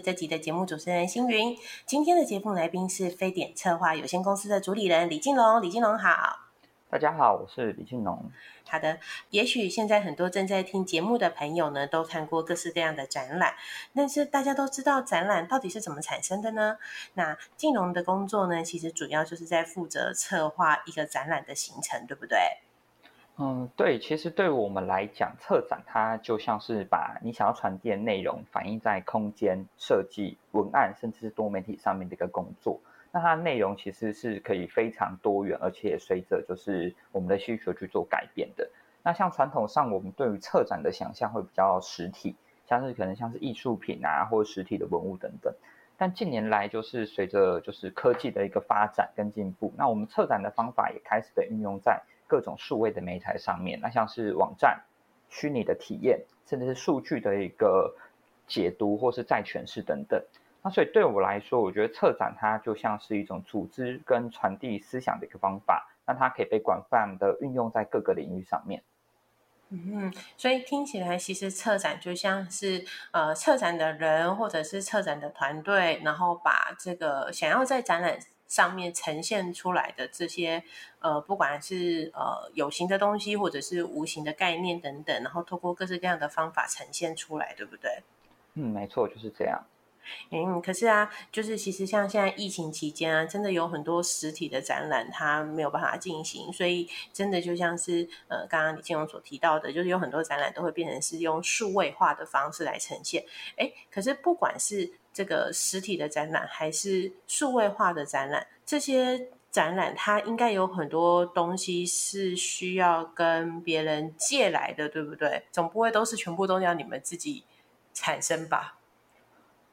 这集的节目主持人星云。今天的节目来宾是非典策划有限公司的主理人李金龙。李金龙好，大家好，我是李金龙。好的，也许现在很多正在听节目的朋友呢，都看过各式各样的展览，但是大家都知道展览到底是怎么产生的呢？那金龙的工作呢，其实主要就是在负责策划一个展览的行程，对不对？嗯，对，其实对我们来讲，策展它就像是把你想要传递的内容反映在空间设计、文案，甚至是多媒体上面的一个工作。那它内容其实是可以非常多元，而且随着就是我们的需求去做改变的。那像传统上，我们对于策展的想象会比较实体，像是可能像是艺术品啊，或者实体的文物等等。但近年来，就是随着就是科技的一个发展跟进步，那我们策展的方法也开始被运用在。各种数位的媒材上面，那像是网站、虚拟的体验，甚至是数据的一个解读或是再诠释等等。那所以对我来说，我觉得策展它就像是一种组织跟传递思想的一个方法，那它可以被广泛的运用在各个领域上面。嗯，所以听起来其实策展就像是呃，策展的人或者是策展的团队，然后把这个想要在展览。上面呈现出来的这些，呃，不管是呃有形的东西，或者是无形的概念等等，然后透过各式各样的方法呈现出来，对不对？嗯，没错，就是这样。嗯，可是啊，就是其实像现在疫情期间啊，真的有很多实体的展览它没有办法进行，所以真的就像是呃，刚刚李建荣所提到的，就是有很多展览都会变成是用数位化的方式来呈现。哎，可是不管是这个实体的展览还是数位化的展览，这些展览它应该有很多东西是需要跟别人借来的，对不对？总不会都是全部都要你们自己产生吧？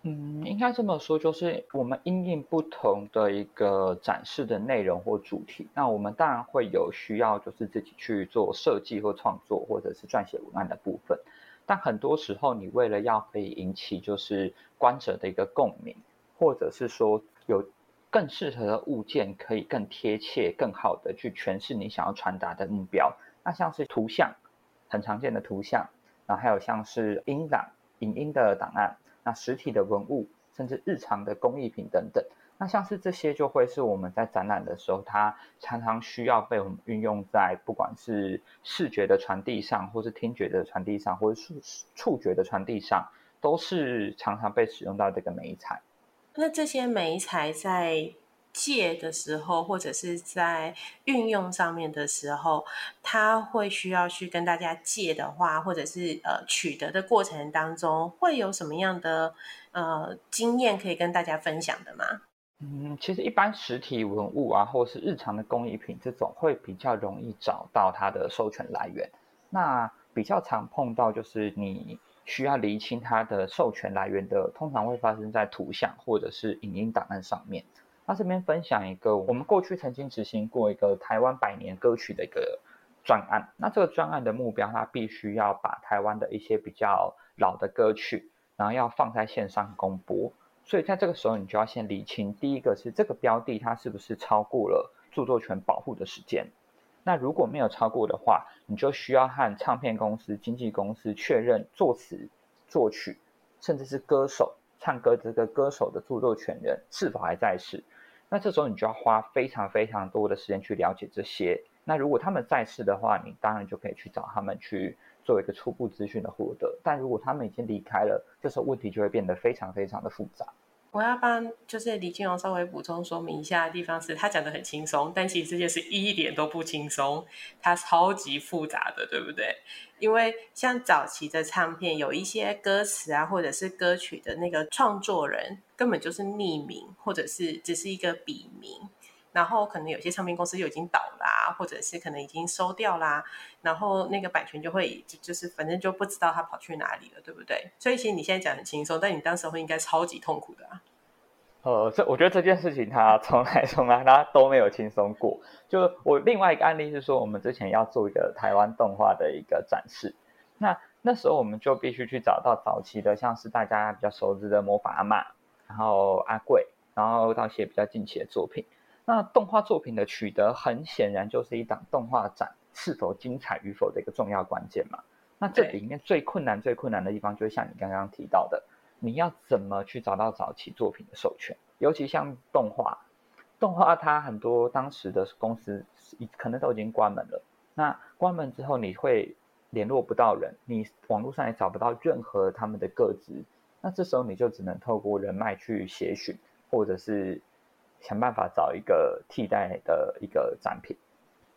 嗯，应该这么说，就是我们因应不同的一个展示的内容或主题，那我们当然会有需要，就是自己去做设计或创作，或者是撰写文案的部分。但很多时候，你为了要可以引起就是观者的一个共鸣，或者是说有更适合的物件，可以更贴切、更好的去诠释你想要传达的目标。那像是图像，很常见的图像，然后还有像是音档、影音的档案，那实体的文物，甚至日常的工艺品等等。那像是这些，就会是我们在展览的时候，它常常需要被我们运用在不管是视觉的传递上，或是听觉的传递上，或是触触觉的传递上，都是常常被使用到这个媒材。那这些媒材在借的时候，或者是在运用上面的时候，它会需要去跟大家借的话，或者是呃取得的过程当中，会有什么样的呃经验可以跟大家分享的吗？嗯，其实一般实体文物啊，或是日常的工艺品，这种会比较容易找到它的授权来源。那比较常碰到就是你需要厘清它的授权来源的，通常会发生在图像或者是影音档案上面。那这边分享一个，我们过去曾经执行过一个台湾百年歌曲的一个专案。那这个专案的目标，它必须要把台湾的一些比较老的歌曲，然后要放在线上公播。所以在这个时候，你就要先理清，第一个是这个标的它是不是超过了著作权保护的时间。那如果没有超过的话，你就需要和唱片公司、经纪公司确认作词、作曲，甚至是歌手唱歌这个歌手的著作权人是否还在世。那这时候你就要花非常非常多的时间去了解这些。那如果他们在世的话，你当然就可以去找他们去。做一个初步资讯的获得，但如果他们已经离开了，这时候问题就会变得非常非常的复杂。我要帮就是李金荣稍微补充说明一下的地方是，他讲的很轻松，但其实这件事一点都不轻松，它超级复杂的，对不对？因为像早期的唱片，有一些歌词啊，或者是歌曲的那个创作人，根本就是匿名，或者是只是一个笔名。然后可能有些唱片公司又已经倒啦，或者是可能已经收掉啦，然后那个版权就会就就是反正就不知道他跑去哪里了，对不对？所以其实你现在讲很轻松，但你当时会应该超级痛苦的啊。呃，这我觉得这件事情他从来 从来他都没有轻松过。就我另外一个案例是说，我们之前要做一个台湾动画的一个展示，那那时候我们就必须去找到早期的，像是大家比较熟知的魔法阿妈，然后阿贵，然后到一些比较近期的作品。那动画作品的取得，很显然就是一档动画展是否精彩与否的一个重要关键嘛。那这里面最困难、最困难的地方，就是像你刚刚提到的，你要怎么去找到早期作品的授权？尤其像动画，动画它很多当时的公司可能都已经关门了。那关门之后，你会联络不到人，你网络上也找不到任何他们的个资。那这时候你就只能透过人脉去协寻，或者是想办法找一个替代的一个展品。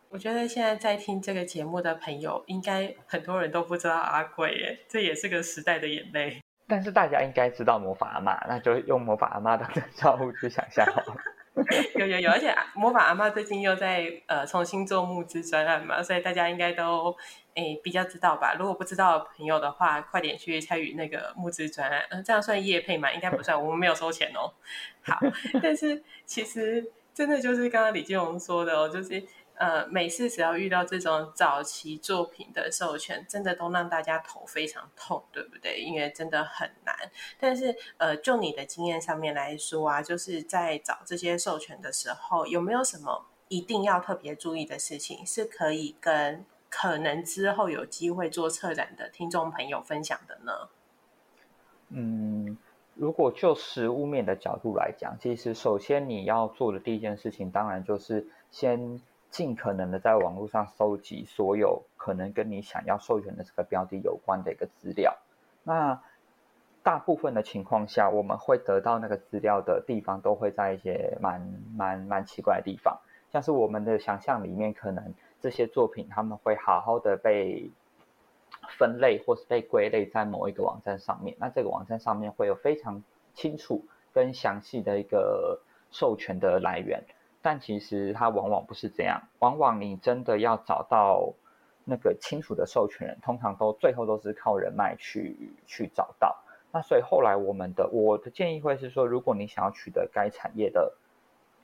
我觉得现在在听这个节目的朋友，应该很多人都不知道阿贵耶，这也是个时代的眼泪。但是大家应该知道魔法阿妈，那就用魔法阿妈当招呼去想象好了。有有有，而且魔法阿妈最近又在呃重新做募资专案嘛，所以大家应该都诶比较知道吧。如果不知道的朋友的话，快点去参与那个募资专案。嗯，这样算业配吗？应该不算，我们没有收钱哦。好，但是其实真的就是刚刚李金荣说的哦，就是。呃，每次只要遇到这种早期作品的授权，真的都让大家头非常痛，对不对？因为真的很难。但是，呃，就你的经验上面来说啊，就是在找这些授权的时候，有没有什么一定要特别注意的事情，是可以跟可能之后有机会做策展的听众朋友分享的呢？嗯，如果就实物面的角度来讲，其实首先你要做的第一件事情，当然就是先。尽可能的在网络上搜集所有可能跟你想要授权的这个标的有关的一个资料。那大部分的情况下，我们会得到那个资料的地方，都会在一些蛮蛮蛮奇怪的地方，像是我们的想象里面，可能这些作品他们会好好的被分类或是被归类在某一个网站上面。那这个网站上面会有非常清楚跟详细的一个授权的来源。但其实它往往不是这样，往往你真的要找到那个清楚的授权人，通常都最后都是靠人脉去去找到。那所以后来我们的我的建议会是说，如果你想要取得该产业的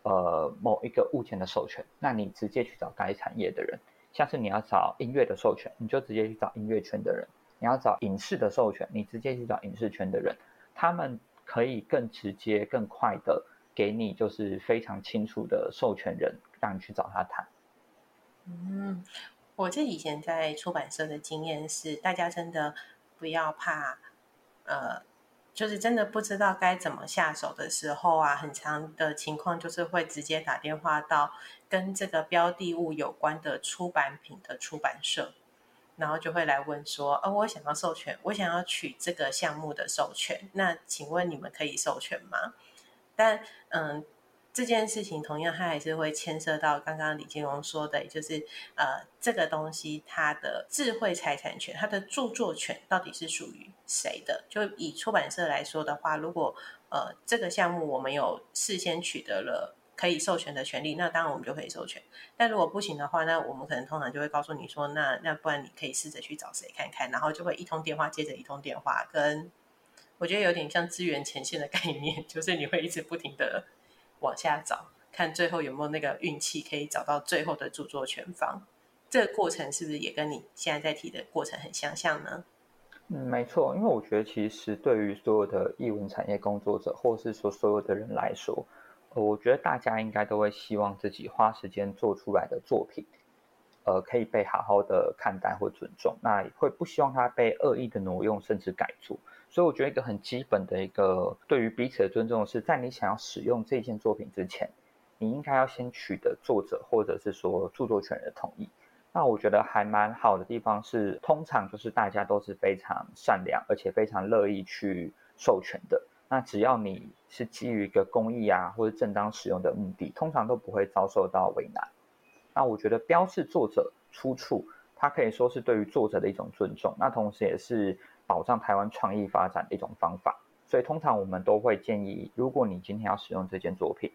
呃某一个物件的授权，那你直接去找该产业的人。像是你要找音乐的授权，你就直接去找音乐圈的人；你要找影视的授权，你直接去找影视圈的人。他们可以更直接、更快的。给你就是非常清楚的授权人，让你去找他谈。嗯，我这以前在出版社的经验是，大家真的不要怕，呃，就是真的不知道该怎么下手的时候啊，很长的情况就是会直接打电话到跟这个标的物有关的出版品的出版社，然后就会来问说，呃，我想要授权，我想要取这个项目的授权，那请问你们可以授权吗？但嗯，这件事情同样，它还是会牵涉到刚刚李金龙说的，就是呃，这个东西它的智慧财产权、它的著作权到底是属于谁的？就以出版社来说的话，如果呃这个项目我们有事先取得了可以授权的权利，那当然我们就可以授权。但如果不行的话，那我们可能通常就会告诉你说，那那不然你可以试着去找谁看看，然后就会一通电话接着一通电话跟。我觉得有点像资源前线的概念，就是你会一直不停的往下找，看最后有没有那个运气可以找到最后的著作权方。这个过程是不是也跟你现在在提的过程很相像呢？嗯，没错，因为我觉得其实对于所有的译文产业工作者，或是说所有的人来说，我觉得大家应该都会希望自己花时间做出来的作品，呃，可以被好好的看待或尊重，那会不希望它被恶意的挪用甚至改作。所以我觉得一个很基本的一个对于彼此的尊重是在你想要使用这件作品之前，你应该要先取得作者或者是说著作权人的同意。那我觉得还蛮好的地方是，通常就是大家都是非常善良，而且非常乐意去授权的。那只要你是基于一个公益啊或者正当使用的目的，通常都不会遭受到为难。那我觉得标示作者出处，它可以说是对于作者的一种尊重，那同时也是。保障台湾创意发展的一种方法，所以通常我们都会建议，如果你今天要使用这件作品，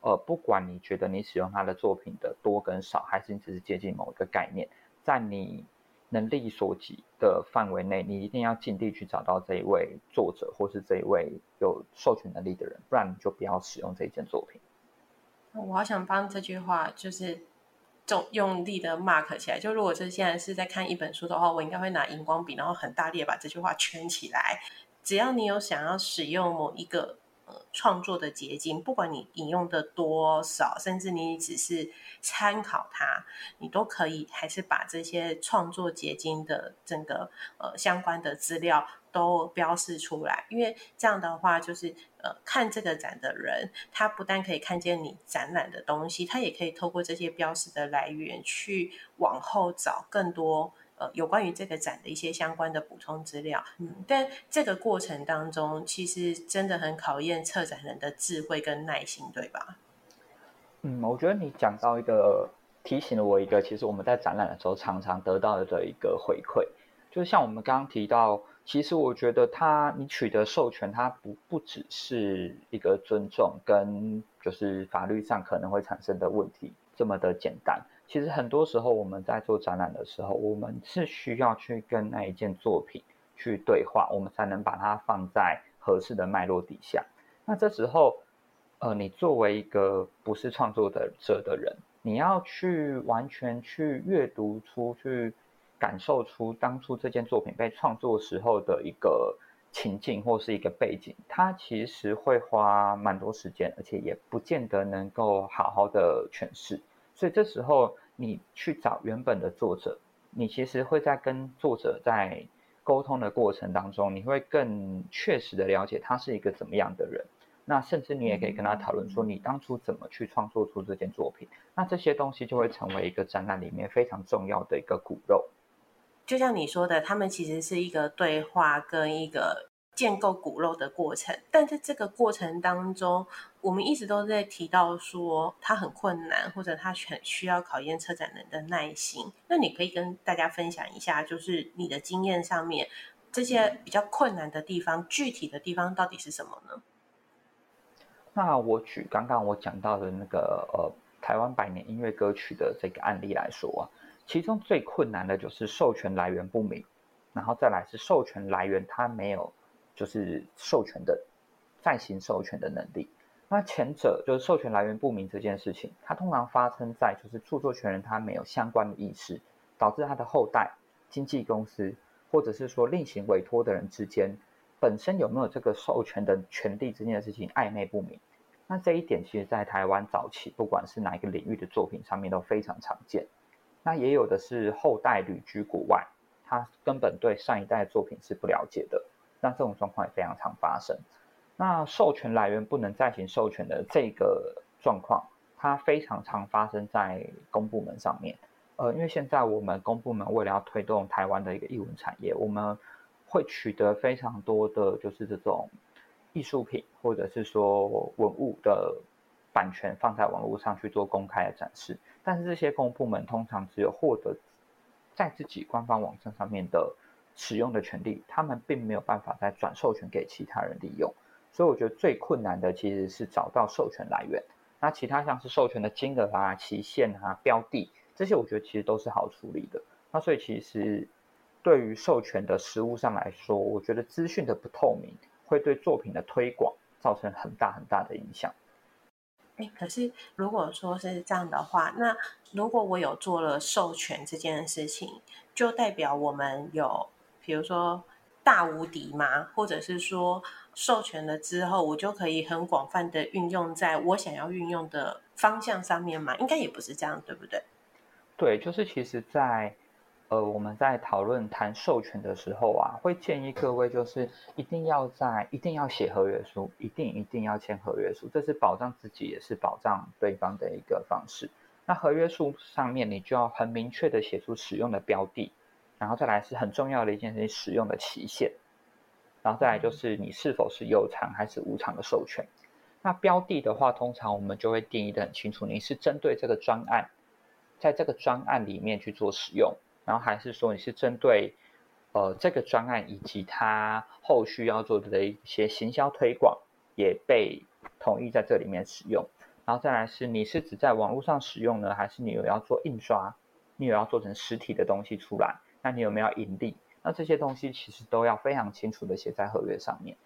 呃，不管你觉得你使用它的作品的多跟少，还是你只是接近某一个概念，在你能力所及的范围内，你一定要尽力去找到这一位作者或是这一位有授权能力的人，不然你就不要使用这件作品。我好想帮这句话就是。重用力的 mark 起来，就如果是现在是在看一本书的话，我应该会拿荧光笔，然后很大力的把这句话圈起来。只要你有想要使用某一个呃创作的结晶，不管你引用的多少，甚至你只是参考它，你都可以还是把这些创作结晶的整个呃相关的资料都标示出来，因为这样的话，就是呃，看这个展的人，他不但可以看见你展览的东西，他也可以透过这些标识的来源去往后找更多呃有关于这个展的一些相关的补充资料。嗯，但这个过程当中，其实真的很考验策展人的智慧跟耐心，对吧？嗯，我觉得你讲到一个。提醒了我一个，其实我们在展览的时候常常得到的一个回馈，就是像我们刚刚提到，其实我觉得他你取得授权，它不不只是一个尊重跟就是法律上可能会产生的问题这么的简单。其实很多时候我们在做展览的时候，我们是需要去跟那一件作品去对话，我们才能把它放在合适的脉络底下。那这时候，呃，你作为一个不是创作的者的人。你要去完全去阅读出去，感受出当初这件作品被创作时候的一个情境或是一个背景，它其实会花蛮多时间，而且也不见得能够好好的诠释。所以这时候你去找原本的作者，你其实会在跟作者在沟通的过程当中，你会更确实的了解他是一个怎么样的人。那甚至你也可以跟他讨论说，你当初怎么去创作出这件作品？那这些东西就会成为一个展览里面非常重要的一个骨肉。就像你说的，他们其实是一个对话跟一个建构骨肉的过程。但在这个过程当中，我们一直都在提到说，它很困难，或者它很需要考验策展人的耐心。那你可以跟大家分享一下，就是你的经验上面这些比较困难的地方，具体的地方到底是什么呢？那我举刚刚我讲到的那个呃台湾百年音乐歌曲的这个案例来说啊，其中最困难的就是授权来源不明，然后再来是授权来源它没有就是授权的再行授权的能力。那前者就是授权来源不明这件事情，它通常发生在就是著作权人他没有相关的意识，导致他的后代、经纪公司或者是说另行委托的人之间。本身有没有这个授权的权利这件事情暧昧不明，那这一点其实，在台湾早期，不管是哪一个领域的作品上面都非常常见。那也有的是后代旅居国外，他根本对上一代作品是不了解的，那这种状况也非常常发生。那授权来源不能再行授权的这个状况，它非常常发生在公部门上面。呃，因为现在我们公部门为了要推动台湾的一个艺文产业，我们会取得非常多的就是这种艺术品，或者是说文物的版权放在网络上去做公开的展示，但是这些公部门通常只有获得在自己官方网站上面的使用的权利，他们并没有办法再转授权给其他人利用。所以我觉得最困难的其实是找到授权来源。那其他像是授权的金额啊、期限啊、标的这些，我觉得其实都是好处理的。那所以其实。对于授权的实物上来说，我觉得资讯的不透明会对作品的推广造成很大很大的影响。哎，可是如果说是这样的话，那如果我有做了授权这件事情，就代表我们有，比如说大无敌吗？或者是说授权了之后，我就可以很广泛的运用在我想要运用的方向上面吗？应该也不是这样，对不对？对，就是其实，在呃，我们在讨论谈授权的时候啊，会建议各位就是一定要在一定要写合约书，一定一定要签合约书，这是保障自己也是保障对方的一个方式。那合约书上面你就要很明确的写出使用的标的，然后再来是很重要的一件事情，使用的期限，然后再来就是你是否是有偿还是无偿的授权。那标的的话，通常我们就会定义的很清楚，你是针对这个专案，在这个专案里面去做使用。然后还是说你是针对，呃，这个专案以及它后续要做的一些行销推广，也被同意在这里面使用。然后再来是你是只在网络上使用呢，还是你有要做印刷，你有要做成实体的东西出来？那你有没有盈利？那这些东西其实都要非常清楚的写在合约上面。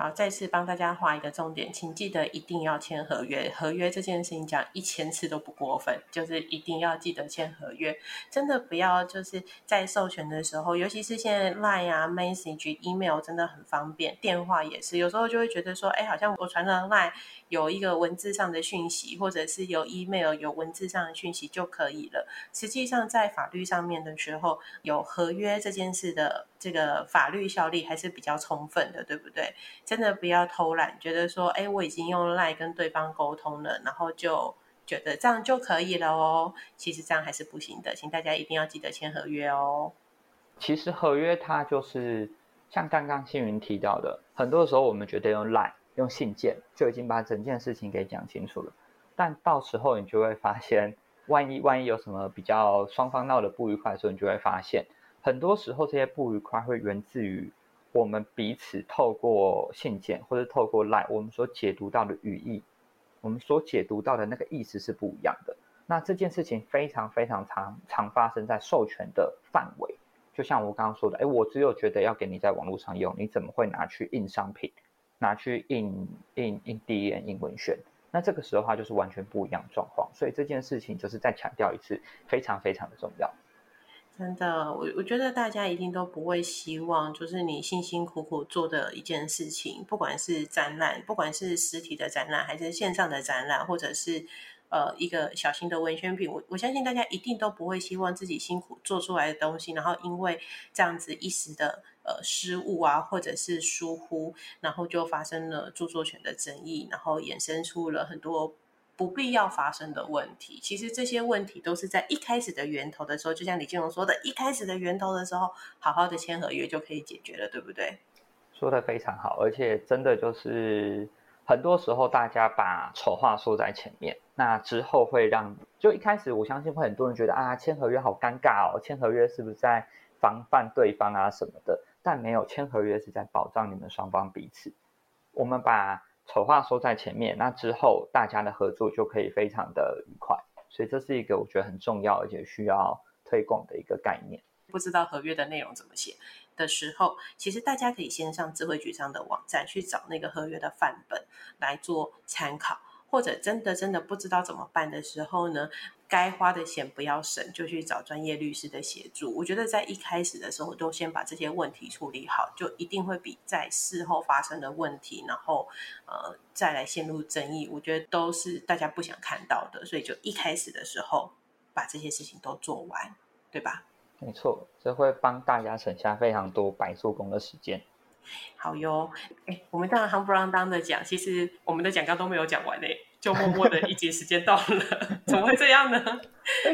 好，再次帮大家画一个重点，请记得一定要签合约。合约这件事情讲一千次都不过分，就是一定要记得签合约。真的不要就是在授权的时候，尤其是现在 Line 啊、Message、Email 真的很方便，电话也是，有时候就会觉得说，哎，好像我传了 Line 有一个文字上的讯息，或者是有 Email 有文字上的讯息就可以了。实际上在法律上面的时候，有合约这件事的这个法律效力还是比较充分的，对不对？真的不要偷懒，觉得说，哎，我已经用赖跟对方沟通了，然后就觉得这样就可以了哦。其实这样还是不行的，请大家一定要记得签合约哦。其实合约它就是像刚刚星云提到的，很多时候我们觉得用赖用信件就已经把整件事情给讲清楚了，但到时候你就会发现，万一万一有什么比较双方闹得不愉快的时候，你就会发现，很多时候这些不愉快会源自于。我们彼此透过信件或者透过 Line，我们所解读到的语义，我们所解读到的那个意思是不一样的。那这件事情非常非常常常发生在授权的范围。就像我刚刚说的，哎，我只有觉得要给你在网络上用，你怎么会拿去印商品，拿去印印印 D N 印文宣？那这个时候它就是完全不一样的状况。所以这件事情就是再强调一次，非常非常的重要。真的，我我觉得大家一定都不会希望，就是你辛辛苦苦做的一件事情，不管是展览，不管是实体的展览，还是线上的展览，或者是呃一个小型的文宣品，我我相信大家一定都不会希望自己辛苦做出来的东西，然后因为这样子一时的呃失误啊，或者是疏忽，然后就发生了著作权的争议，然后衍生出了很多。不必要发生的问题，其实这些问题都是在一开始的源头的时候，就像李金荣说的，一开始的源头的时候，好好的签合约就可以解决了，对不对？说的非常好，而且真的就是很多时候大家把丑话说在前面，那之后会让就一开始我相信会很多人觉得啊，签合约好尴尬哦，签合约是不是在防范对方啊什么的？但没有签合约是在保障你们双方彼此，我们把。丑话说在前面，那之后大家的合作就可以非常的愉快，所以这是一个我觉得很重要而且需要推广的一个概念。不知道合约的内容怎么写的时候，其实大家可以先上智慧局上的网站去找那个合约的范本来做参考。或者真的真的不知道怎么办的时候呢，该花的钱不要省，就去找专业律师的协助。我觉得在一开始的时候，都先把这些问题处理好，就一定会比在事后发生的问题，然后呃再来陷入争议，我觉得都是大家不想看到的。所以就一开始的时候把这些事情都做完，对吧？没错，这会帮大家省下非常多白做工的时间。好哟，哎，我们当然行不让当的讲，其实我们的讲纲都没有讲完呢，就默默的一节时间到了，怎么会这样呢？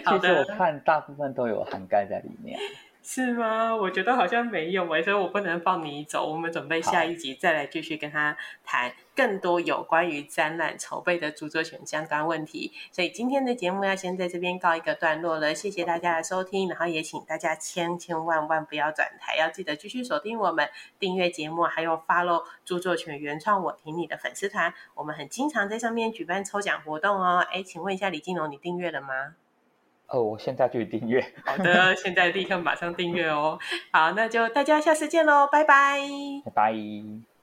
其实我看大部分都有涵盖在里面。是吗？我觉得好像没有哎，所以我不能放你走。我们准备下一集再来继续跟他谈更多有关于展览筹备的著作权相关问题。所以今天的节目要先在这边告一个段落了。谢谢大家的收听，然后也请大家千千万万不要转台，要记得继续锁定我们订阅节目，还有 follow 著作权原创我挺你的粉丝团。我们很经常在上面举办抽奖活动哦。哎，请问一下李金龙，你订阅了吗？哦，我现在就订阅。好的，现在立刻马上订阅哦。好，那就大家下次见喽，拜拜。拜拜。